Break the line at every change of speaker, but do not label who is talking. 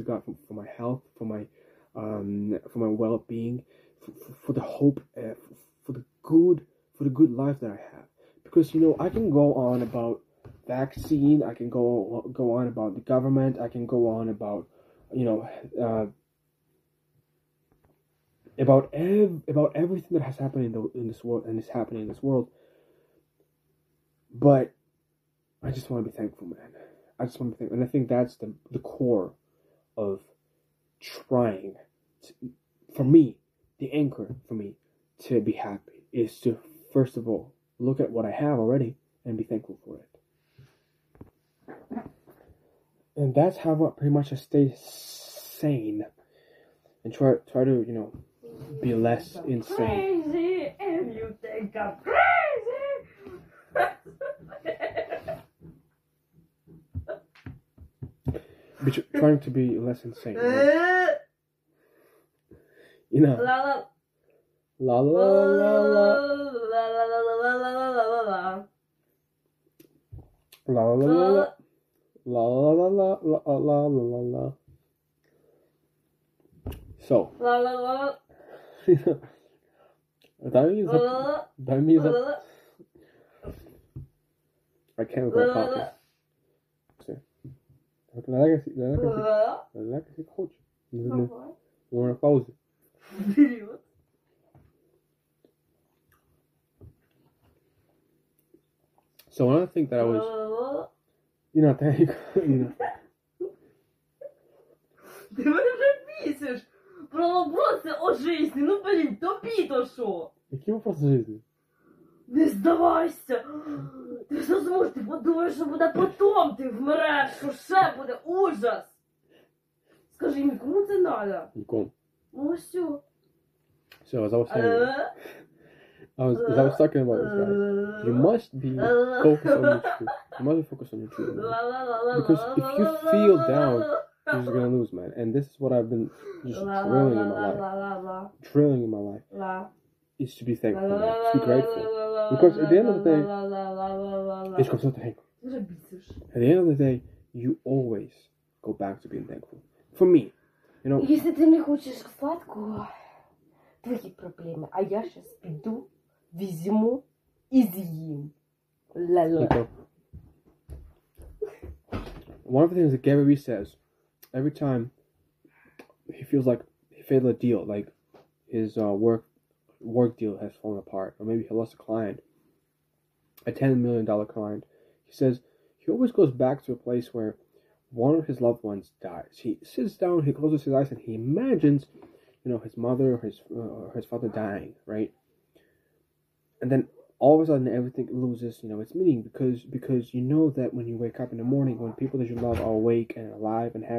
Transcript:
to God for, for my health, for my um, for my well-being, for, for the hope, uh, for the good, for the good life that I have. Because you know, I can go on about vaccine. I can go go on about the government. I can go on about you know uh, about ev- about everything that has happened in the in this world and is happening in this world. But I just want to be thankful, man. I just want to be thankful, and I think that's the the core of trying to, for me, the anchor for me to be happy is to first of all look at what I have already and be thankful for it. And that's how I pretty much I stay sane and try try to, you know, be less insane.
Crazy you think I'm crazy.
Be tr- trying to be less insane. right?
Uh,
You know,
la la
la la
la
la
la
la
la la la la la la la la.
la la la la la la la la la la la la la. So,
La la la
that means
la
that,
la
that means
la
that
la
I can't
la
go
la
coffee. Надо как надо как
la
надо как хочешь.
la.
Можно паузу.
Вперед.
So another thing that I was,
Ла-ла-ла.
you know, thank you know,
Ти мене вже бісиш. Про вопроси о житті. Ну блін, тобі то що?
Які вопроси жизни?
Не здавайся! Ти що зможеш? Ти подумаєш, що буде потом, ти вмреш, що ще буде ужас! Скажи мені, кому це надо?
Нікому.
Ну все. Е,
I was as I was talking about this guy, you must be focused on your truth. You must be focused on your truth. man. Because if you feel down, You're just gonna lose, man. And this is what I've been just drilling in my life. Drilling in my life is to be thankful, man. To be grateful. Because at the end of the day, It's comes out to thankful.
Дуже бісиш.
At the end of the day, you always go back to being thankful. For me, you know,
Якщо ти не хочеш сладкого, твої проблеми. А я щас піду, візьму і з'їм. Ла-ла.
like, uh, one of the things that Gary Vee says every time he feels like he failed a deal, like his uh, work work deal has fallen apart, or maybe he lost a client, a ten million dollar client. He says he always goes back to a place where one of his loved ones dies. He sits down, he closes his eyes, and he imagines, you know, his mother or his uh, or his father dying, right? And then all of a sudden everything loses, you know, its meaning because because you know that when you wake up in the morning, when people that you love are awake and alive and happy